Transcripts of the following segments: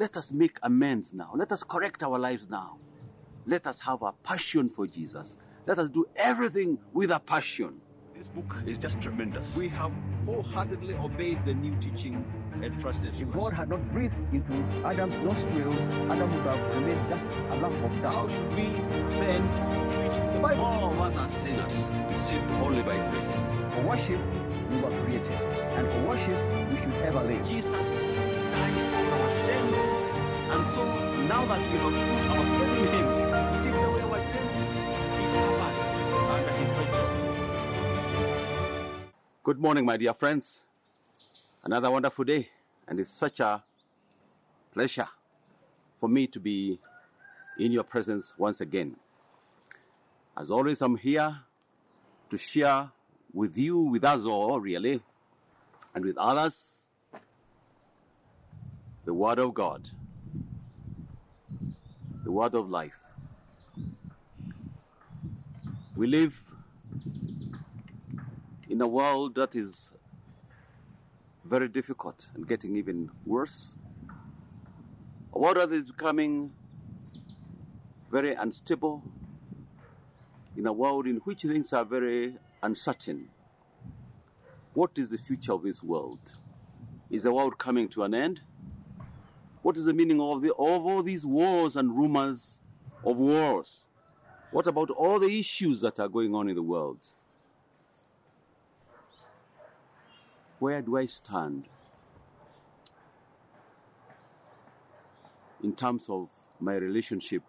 Let us make amends now. Let us correct our lives now. Let us have a passion for Jesus. Let us do everything with a passion. This book is just tremendous. We have wholeheartedly obeyed the new teaching and trusted If you. God had not breathed into Adam's nostrils, Adam would have remained just a lump of dust. How dust. should we then treat the Bible? All of us are sinners, saved only by grace. For worship, we were created, and for worship, we should ever live. Jesus And so now that we have put our faith in Him, He takes away our sins. He covers under His righteousness. Good morning, my dear friends. Another wonderful day, and it's such a pleasure for me to be in your presence once again. As always, I'm here to share with you, with us all, really, and with others, the Word of God, the Word of life. We live in a world that is very difficult and getting even worse. A world that is becoming very unstable, in a world in which things are very uncertain. What is the future of this world? Is the world coming to an end? What is the meaning of, the, of all these wars and rumors of wars? What about all the issues that are going on in the world? Where do I stand in terms of my relationship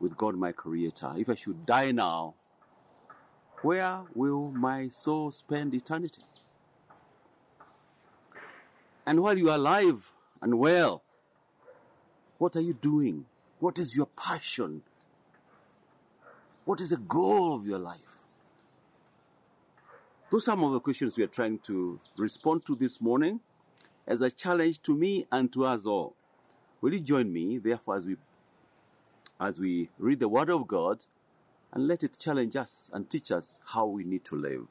with God, my Creator? If I should die now, where will my soul spend eternity? And while you are alive and well, what are you doing? What is your passion? What is the goal of your life? Those are some of the questions we are trying to respond to this morning as a challenge to me and to us all. Will you join me, therefore, as we as we read the Word of God and let it challenge us and teach us how we need to live?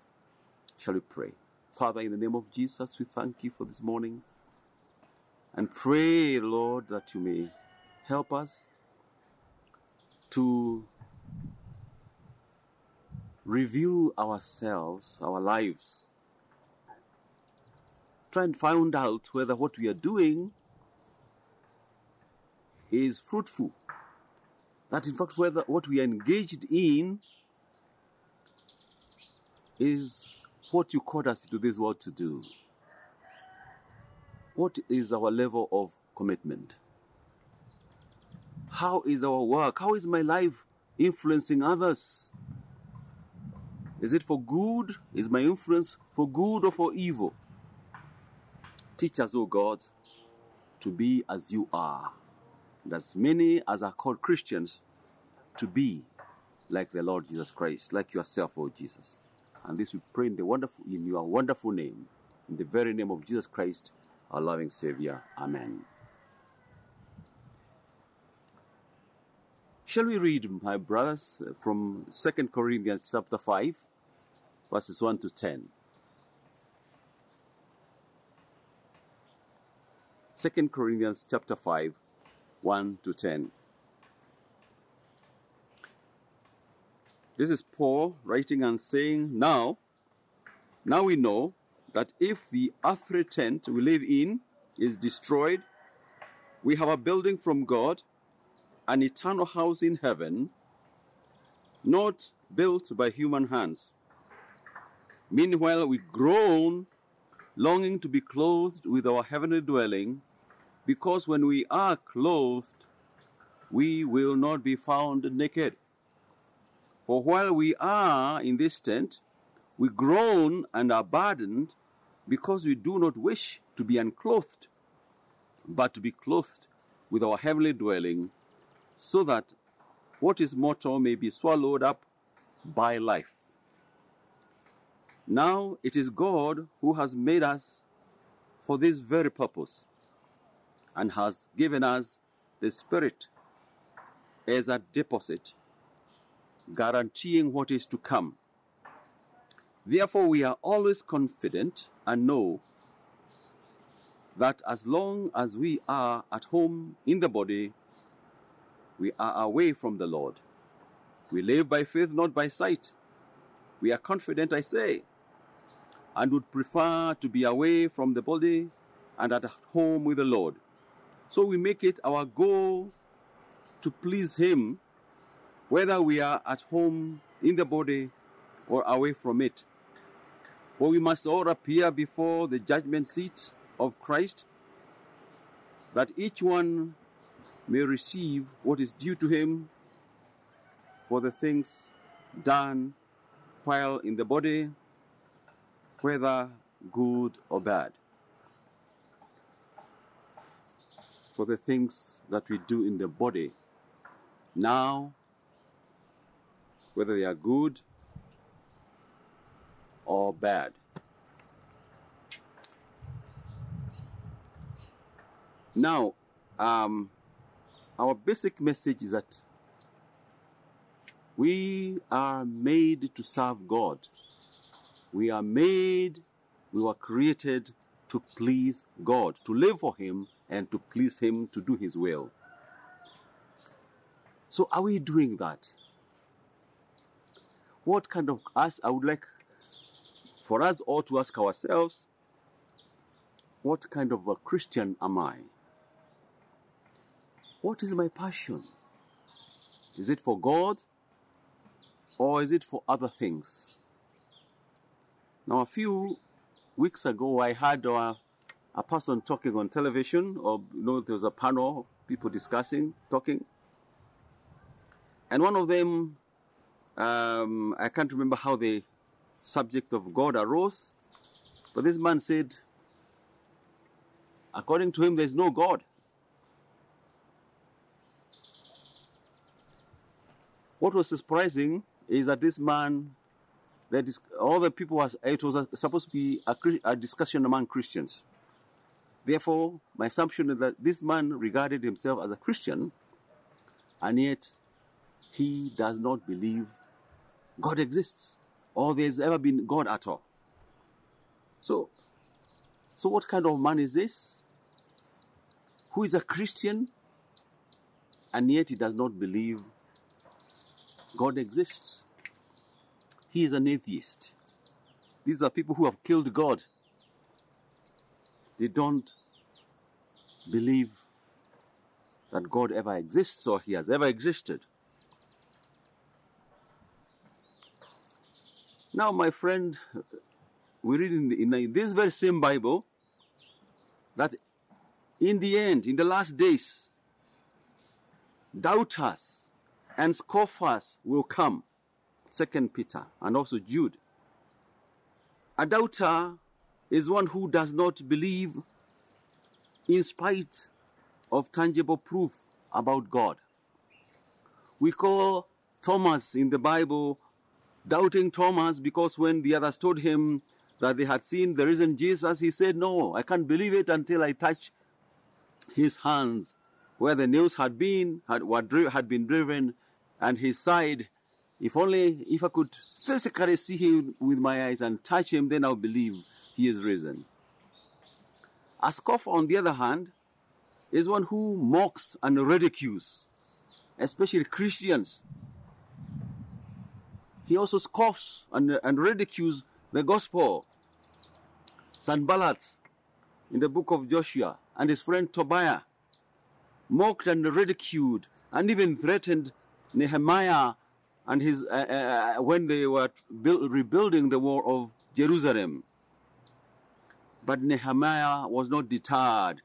Shall we pray? Father, in the name of Jesus, we thank you for this morning and pray, Lord, that you may help us to review ourselves, our lives. Try and find out whether what we are doing is fruitful. That in fact, whether what we are engaged in is what you called us to this world to do. What is our level of commitment? How is our work? How is my life influencing others? Is it for good? Is my influence for good or for evil? Teach us, O God, to be as you are, and as many as are called Christians to be like the Lord Jesus Christ, like yourself, O Jesus. And this we pray in the wonderful, in your wonderful name, in the very name of Jesus Christ, our loving Savior. Amen. Shall we read, my brothers, from 2 Corinthians chapter 5, verses 1 to 10? 2 Corinthians chapter 5, 1 to 10. This is Paul writing and saying, Now, now we know that if the earthly tent we live in is destroyed, we have a building from God, an eternal house in heaven, not built by human hands. Meanwhile, we groan, longing to be clothed with our heavenly dwelling, because when we are clothed, we will not be found naked. For while we are in this tent, we groan and are burdened, because we do not wish to be unclothed, but to be clothed with our heavenly dwelling, so that what is mortal may be swallowed up by life. Now it is God who has made us for this very purpose and has given us the Spirit as a deposit, guaranteeing what is to come. Therefore, we are always confident and know that as long as we are at home in the body, we are away from the Lord. We live by faith, not by sight. We are confident, I say, and would prefer to be away from the body and at home with the Lord. So we make it our goal to please Him, whether we are at home in the body or away from it. For we must all appear before the judgment seat of Christ, that each one may receive what is due to him for the things done while in the body, whether good or bad. For the things that we do in the body now, whether they are good or bad. Now, um, our basic message is that we are made to serve God. We are made, we were created to please God, to live for Him and to please Him, to do His will. So, are we doing that? What kind of us, I would like for us all to ask ourselves, what kind of a Christian am I? What is my passion? Is it for God or is it for other things? Now, a few weeks ago, I had a, a person talking on television, or you know, there was a panel, of people discussing, talking, and one of them, um, I can't remember how the subject of God arose, but this man said, according to him, there is no God. What was surprising is that this man, that is, all the people was it was supposed to be a, a discussion among Christians. Therefore, my assumption is that this man regarded himself as a Christian, and yet he does not believe God exists or there's ever been God at all. So, so what kind of man is this? Who is a Christian and yet he does not believe God exists? He is an atheist. These are people who have killed God. They don't believe that God ever exists or he has ever existed. Now, my friend, we read in, in this very same Bible that in the end, in the last days, doubters and scoffers will come. Second Peter and also Jude. A doubter is one who does not believe in spite of tangible proof about God. We call Thomas in the Bible doubting Thomas because when the others told him that they had seen the risen Jesus, he said, No, I can't believe it until I touch his hands where the nails had been, had, had been driven, and his side. If only if I could physically see him with my eyes and touch him, then I'll believe he is risen. A scoffer, on the other hand, is one who mocks and ridicules, especially Christians. He also scoffs and, and ridicules the gospel. Sanballat in the book of Joshua and his friend Tobiah mocked and ridiculed and even threatened Nehemiah and his uh, uh, when they were build, rebuilding the wall of Jerusalem. But Nehemiah was not deterred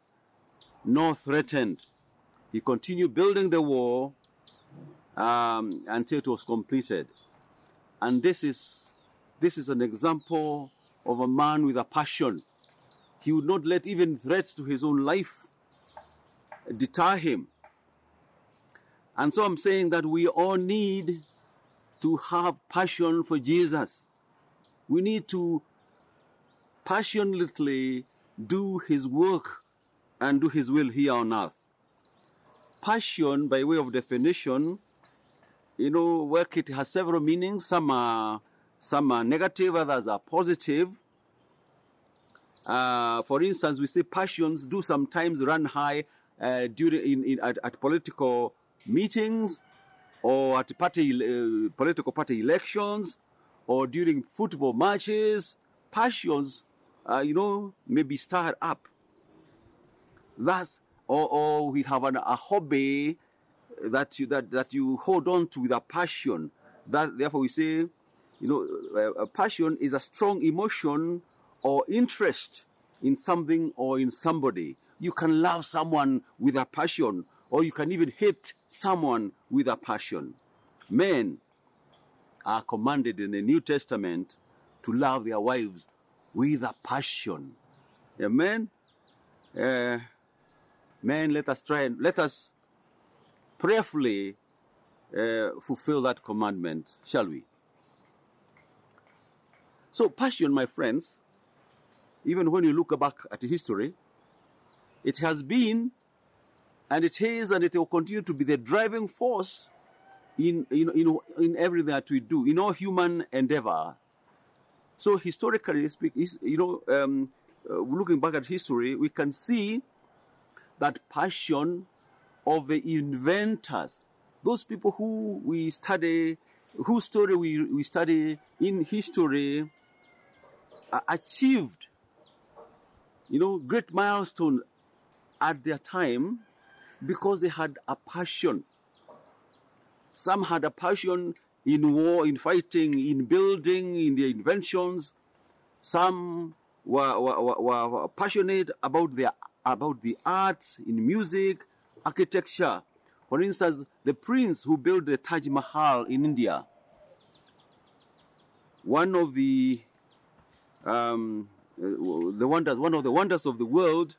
nor threatened. He continued building the wall um, until it was completed. And this is this is an example of a man with a passion. He would not let even threats to his own life deter him. And so I'm saying that we all need to have passion for Jesus. We need to passionately do his work and do his will here on earth. Passion, by way of definition, you know, work it has several meanings. Some are some are negative, others are positive. Uh, for instance, we say passions do sometimes run high uh, during in, in at, at political meetings or at party uh, political party elections or during football matches. Passions, uh, you know, may be stirred up. Thus, or, or we have an, a hobby that you that, that you hold on to with a passion. That therefore we say, you know, uh, a passion is a strong emotion or interest in something or in somebody. You can love someone with a passion, or you can even hate someone with a passion. Men are commanded in the New Testament to love their wives with a passion. Amen. Uh, men, let us try and let us prayerfully uh, fulfill that commandment, shall we? So, passion, my friends, even when you look back at history, it has been, and it is, and it will continue to be the driving force in, in, in, in everything that we do, in all human endeavor. So, historically speaking, you know, um, uh, looking back at history, we can see that passion of the inventors, those people who we study, whose story we, we study in history, uh, achieved, you know, great milestone at their time because they had a passion. Some had a passion in war, in fighting, in building, in their inventions. Some were, were, were, were passionate about their about the arts, in music, architecture. For instance, the prince who built the Taj Mahal in India, one of the um, uh, the wonders, one of the wonders of the world,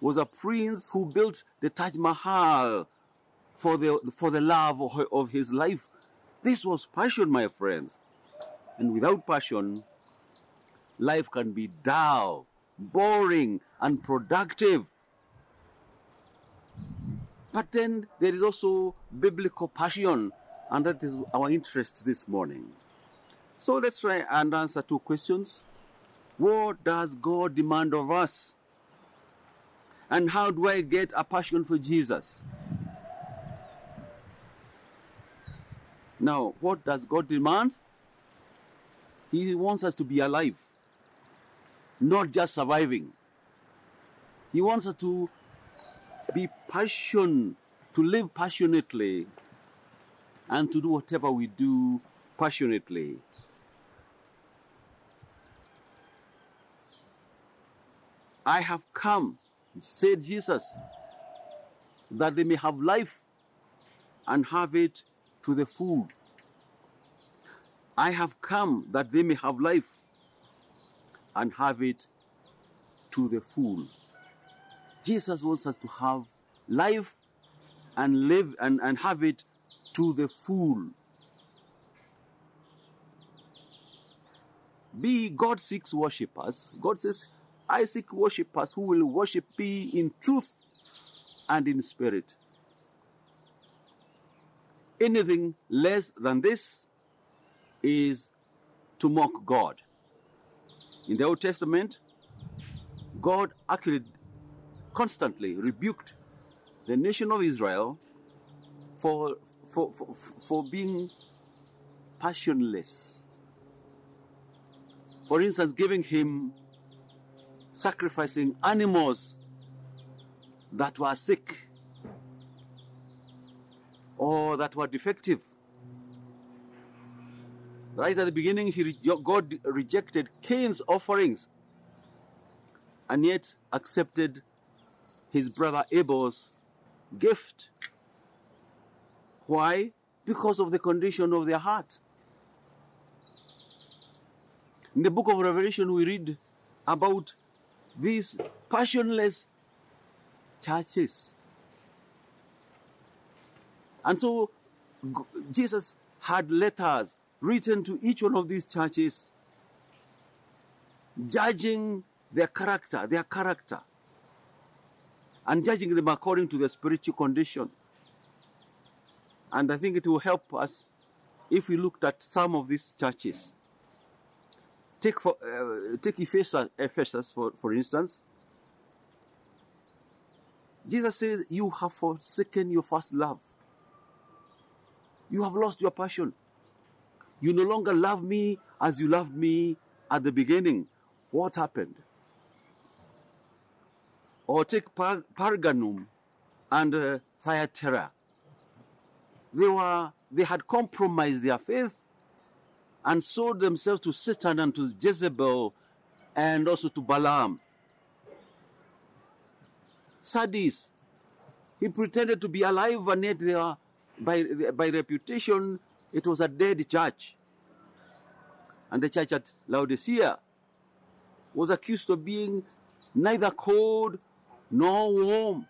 was a prince who built the Taj Mahal for the for the love of, of his life. This was passion, my friends, and without passion, life can be dull, boring, unproductive. But then there is also biblical passion, and that is our interest this morning. So let's try and answer two questions. What does God demand of us? And how do I get a passion for Jesus? Now, what does God demand? He wants us to be alive, not just surviving. He wants us to be passion, to live passionately, and to do whatever we do passionately. I have come, said Jesus, that they may have life and have it to the full. I have come that they may have life and have it to the full. Jesus wants us to have life and live and, and have it to the full. Be God seeks worshippers. God says, I seek worshippers who will worship me in truth and in spirit. Anything less than this is to mock God. In the Old Testament, God actually constantly rebuked the nation of Israel for, for, for, for being passionless. For instance, giving him sacrificing animals that were sick or that were defective. Right at the beginning, he, God rejected Cain's offerings and yet accepted his brother Abel's gift. Why? Because of the condition of their heart. In the book of Revelation, we read about these passionless churches. And so Jesus had letters written to each one of these churches judging their character, their character, and judging them according to their spiritual condition. And I think it will help us if we looked at some of these churches. Take, for, uh, take Ephesus, Ephesus for, for instance. Jesus says, You have forsaken your first love. You have lost your passion. You no longer love me as you loved me at the beginning. What happened? Or take Par- Pergamum and uh, Thyatira. They were they had compromised their faith and sold themselves to Satan and to Jezebel and also to Balaam. Sardis, he pretended to be alive and yet they are, by, by reputation, it was a dead church. And the church at Laodicea was accused of being neither cold nor warm.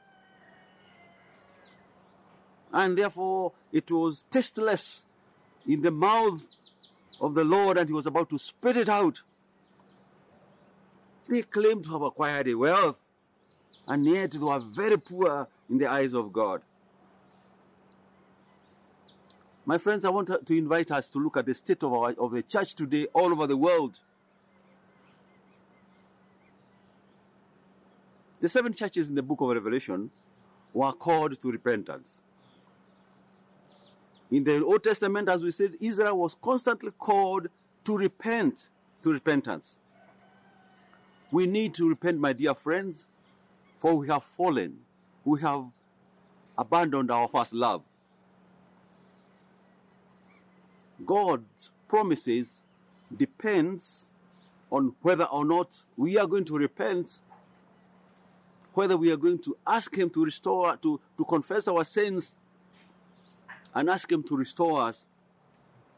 And therefore, it was tasteless in the mouth of the Lord, and he was about to spit it out. They claimed to have acquired a wealth, and yet they were very poor in the eyes of God. My friends, I want to invite us to look at the state of, our, of the church today all over the world. The seven churches in the book of Revelation were called to repentance. In the Old Testament, as we said, Israel was constantly called to repent, to repentance. We need to repent, my dear friends, for we have fallen. We have abandoned our first love. God's promises depends on whether or not we are going to repent, whether we are going to ask Him to restore, to, to confess our sins, and ask Him to restore us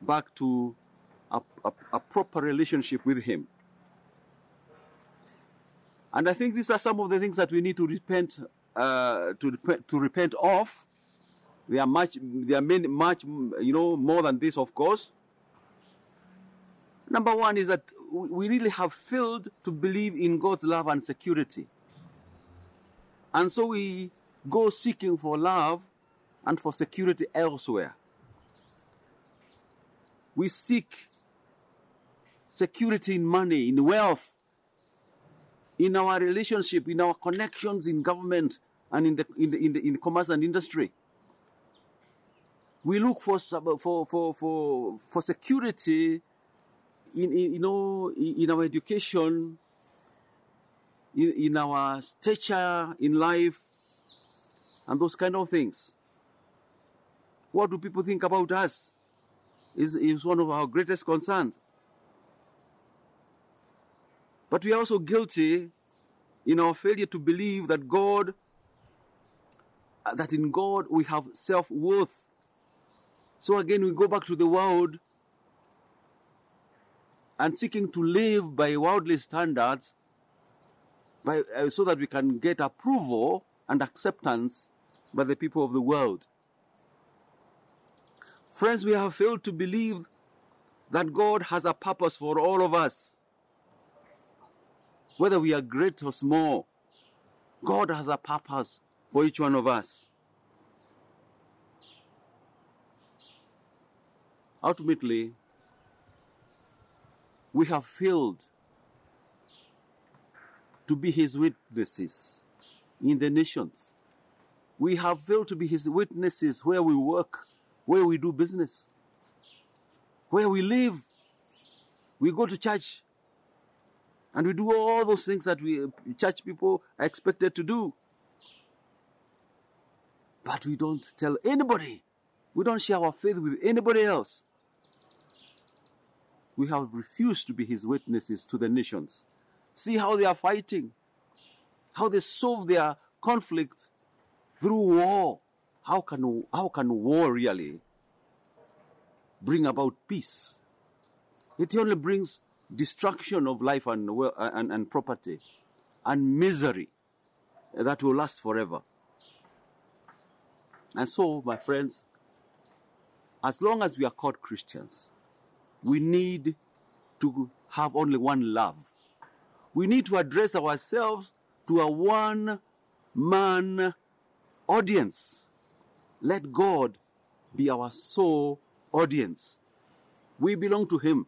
back to a, a, a proper relationship with Him. And I think these are some of the things that we need to repent, uh, to, to repent of. There are much, there are many, much, you know, more than this, of course. Number one is that we really have failed to believe in God's love and security. And so we go seeking for love and for security elsewhere. We seek security in money, in wealth, in our relationship, in our connections in government and in the, in the, in the, in commerce and industry. We look for, for, for, for, for security in, in, you know, in our education, in, in our stature in life, and those kind of things. What do people think about us? Is, is one of our greatest concerns. But we are also guilty in our failure to believe that God, uh, that in God we have self worth. So again, we go back to the world and seeking to live by worldly standards by, uh, so that we can get approval and acceptance by the people of the world. Friends, we have failed to believe that God has a purpose for all of us. Whether we are great or small, God has a purpose for each one of us. Ultimately, we have failed to be his witnesses in the nations. We have failed to be his witnesses where we work, where we do business, where we live. We go to church and we do all those things that we church people are expected to do. But we don't tell anybody. We don't share our faith with anybody else we have refused to be his witnesses to the nations. See how they are fighting, how they solve their conflict through war. How can, how can war really bring about peace? It only brings destruction of life and, and, and property and misery that will last forever. And so, my friends, as long as we are called Christians, we need to have only one love. We need to address ourselves to a one man audience. Let God be our sole audience. We belong to Him.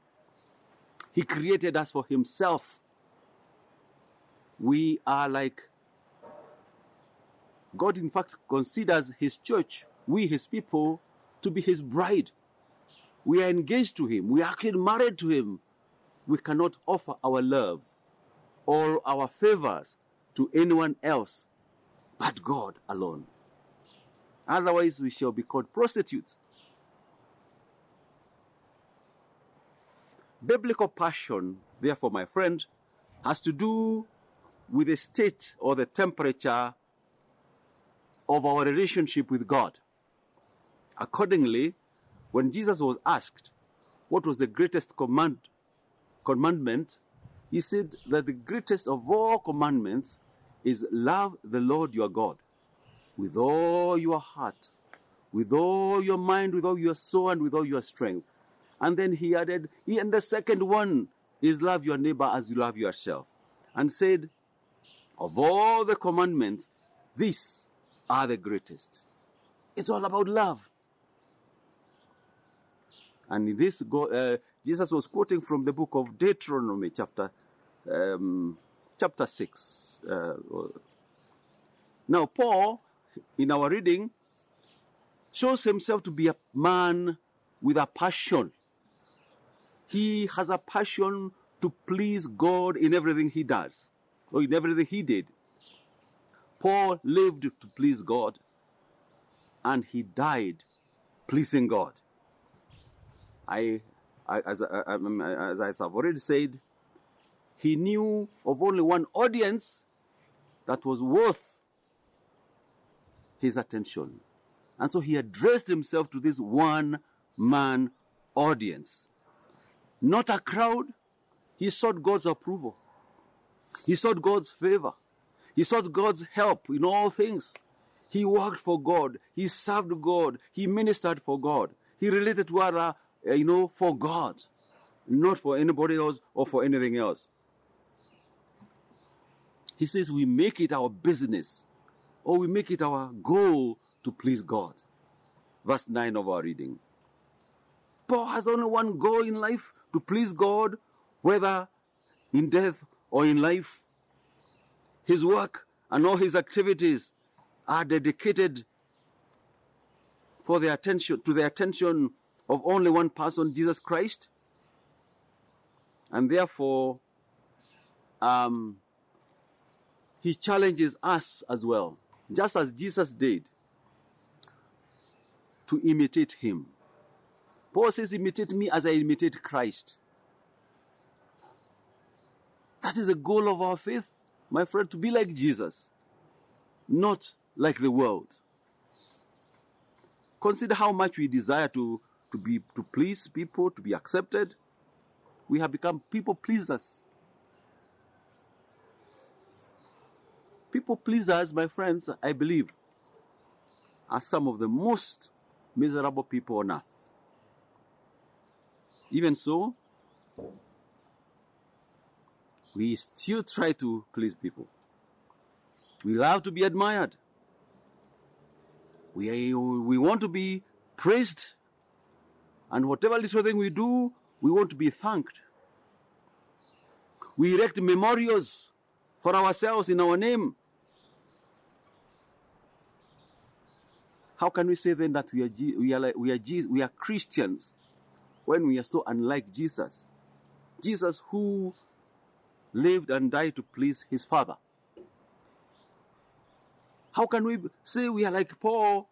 He created us for Himself. We are like God, in fact, considers His church, we, His people, to be His bride. We are engaged to Him, we are married to Him. We cannot offer our love or our favors to anyone else but God alone. Otherwise, we shall be called prostitutes. Biblical passion, therefore, my friend, has to do with the state or the temperature of our relationship with God. Accordingly, when Jesus was asked what was the greatest command, commandment, he said that the greatest of all commandments is love the Lord your God with all your heart, with all your mind, with all your soul, and with all your strength. And then he added, and the second one is love your neighbor as you love yourself. And said, of all the commandments, these are the greatest. It's all about love. And in this, uh, Jesus was quoting from the book of Deuteronomy, chapter um, chapter six. Uh, now, Paul, in our reading, shows himself to be a man with a passion. He has a passion to please God in everything he does, or in everything he did. Paul lived to please God, and he died pleasing God. I, I as, I, as I have already said, he knew of only one audience that was worth his attention. And so he addressed himself to this one man audience. Not a crowd. He sought God's approval. He sought God's favor. He sought God's help in all things. He worked for God. He served God. He ministered for God. He related to other, uh, Uh, you know, for God, not for anybody else or for anything else. He says we make it our business or we make it our goal to please God. Verse 9 of our reading. Paul has only one goal in life to please God, whether in death or in life. His work and all his activities are dedicated for the attention to the attention of only one person, Jesus Christ. And therefore, um, he challenges us as well, just as Jesus did, to imitate him. Paul says, Imitate me as I imitate Christ. That is the goal of our faith, my friend, to be like Jesus, not like the world. Consider how much we desire to, to, be, to please people, to be accepted. We have become people pleasers. People pleasers, my friends, I believe, are some of the most miserable people on earth. Even so, we still try to please people. We love to be admired. We, we want to be praised. And whatever little thing we do, we want to be thanked. We erect memorials for ourselves in our name. How can we say then that we are, we are, we are, we are Christians when we are so unlike Jesus? Jesus who lived and died to please his Father. How can we say we are like Paul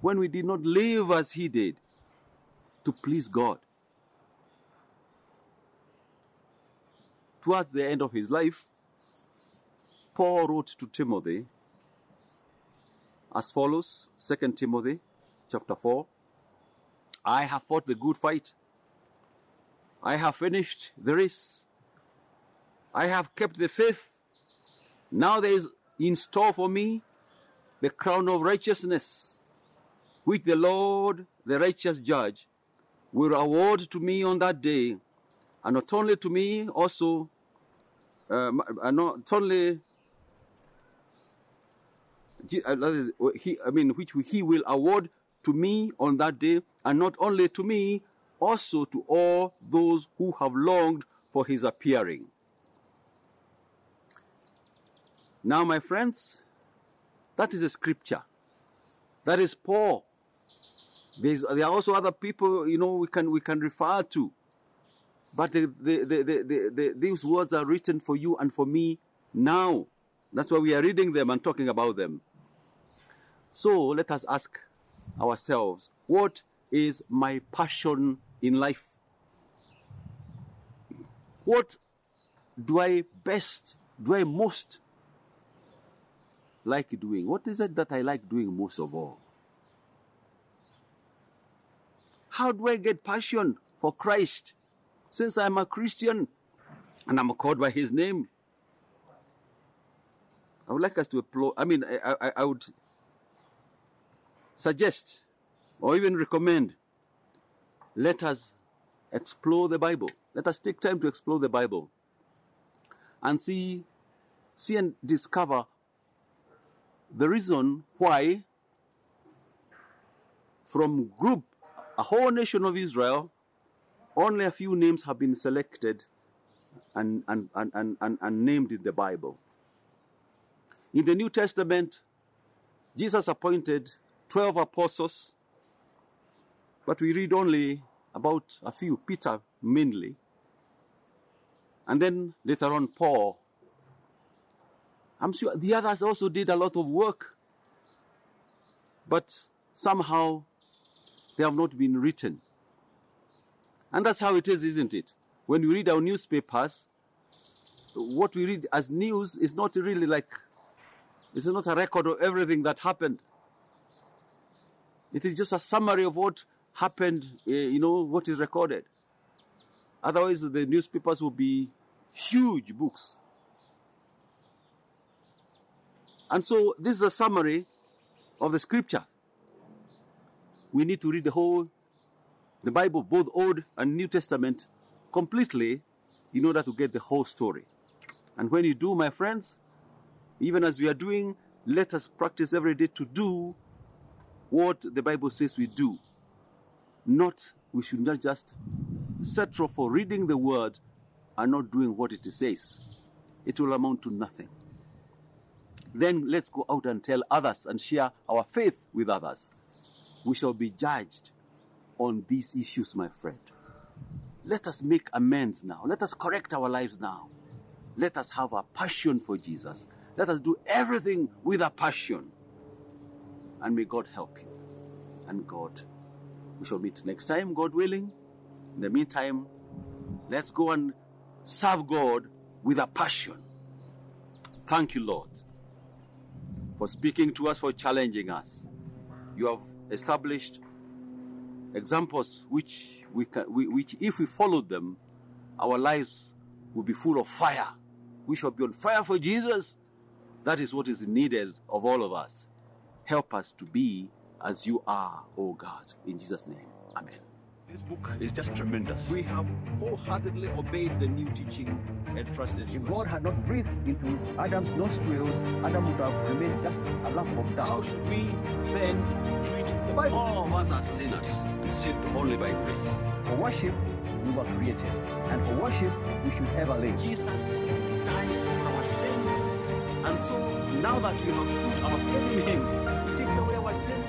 when we did not live as he did to please God? Towards the end of his life, Paul wrote to Timothy as follows 2 Timothy chapter 4 I have fought the good fight. I have finished the race. I have kept the faith. Now there is in store for me the crown of righteousness, which the Lord, the righteous judge, will award to me on that day, and not only to me, also, uh, not only uh, he, I mean, which he will award to me on that day, and not only to me, also to all those who have longed for his appearing. Now, my friends, that is a scripture. That is Paul. There's, there are also other people, you know, we can we can refer to. But the, the, the, the, the, the, these words are written for you and for me now. That's why we are reading them and talking about them. So let us ask ourselves what is my passion in life? What do I best, do I most like doing? What is it that I like doing most of all? How do I get passion for Christ since I'm a Christian and I'm called by His name? I would like us to applaud. I mean, I, I, I would suggest or even recommend let us explore the Bible. Let us take time to explore the Bible and see, see and discover the reason why from group a whole nation of Israel only a few names have been selected and, and, and, and, and, named in the Bible. In the New Testament, Jesus appointed 12 apostles, but we read only about a few, Peter mainly, and then later on Paul. I'm sure the others also did a lot of work, but somehow they have not been written. And that's how it is, isn't it? When you read our newspapers, what we read as news is not really like, it's not a record of everything that happened. It is just a summary of what happened, uh, you know, what is recorded. Otherwise, the newspapers will be huge books. And so, this is a summary of the scripture. We need to read the whole, the Bible, both Old and New Testament, completely in order to get the whole story. And when you do, my friends, even as we are doing, let us practice every day to do what the Bible says we do. Not, we should not just settle for reading the word and not doing what it says. It will amount to nothing. Then let's go out and tell others and share our faith with others. We shall be judged on these issues, my friend. Let us make amends now. Let us correct our lives now. Let us have a passion for Jesus. Let us do everything with a passion. And may God help you. And God, we shall meet next time, God willing. In the meantime, let's go and serve God with a passion. Thank you, Lord, for speaking to us, for challenging us. You have established examples which we can, we, which if we followed them, our lives will be full of fire. We shall be on fire for Jesus. That is what is needed of all of us. Help us to be as you are, O God. In Jesus' name, Amen. This book is just tremendous. We have wholeheartedly obeyed the new teaching and trusted If. God had not breathed into Adam's nostrils, Adam would have remained just a lump of dust. How should we then treat the Bible? All of us are sinners and saved only by grace. For worship, we were created, and for worship, we should ever live. Jesus died for our sins. And so now that we have put our faith in Him, He takes away our sins.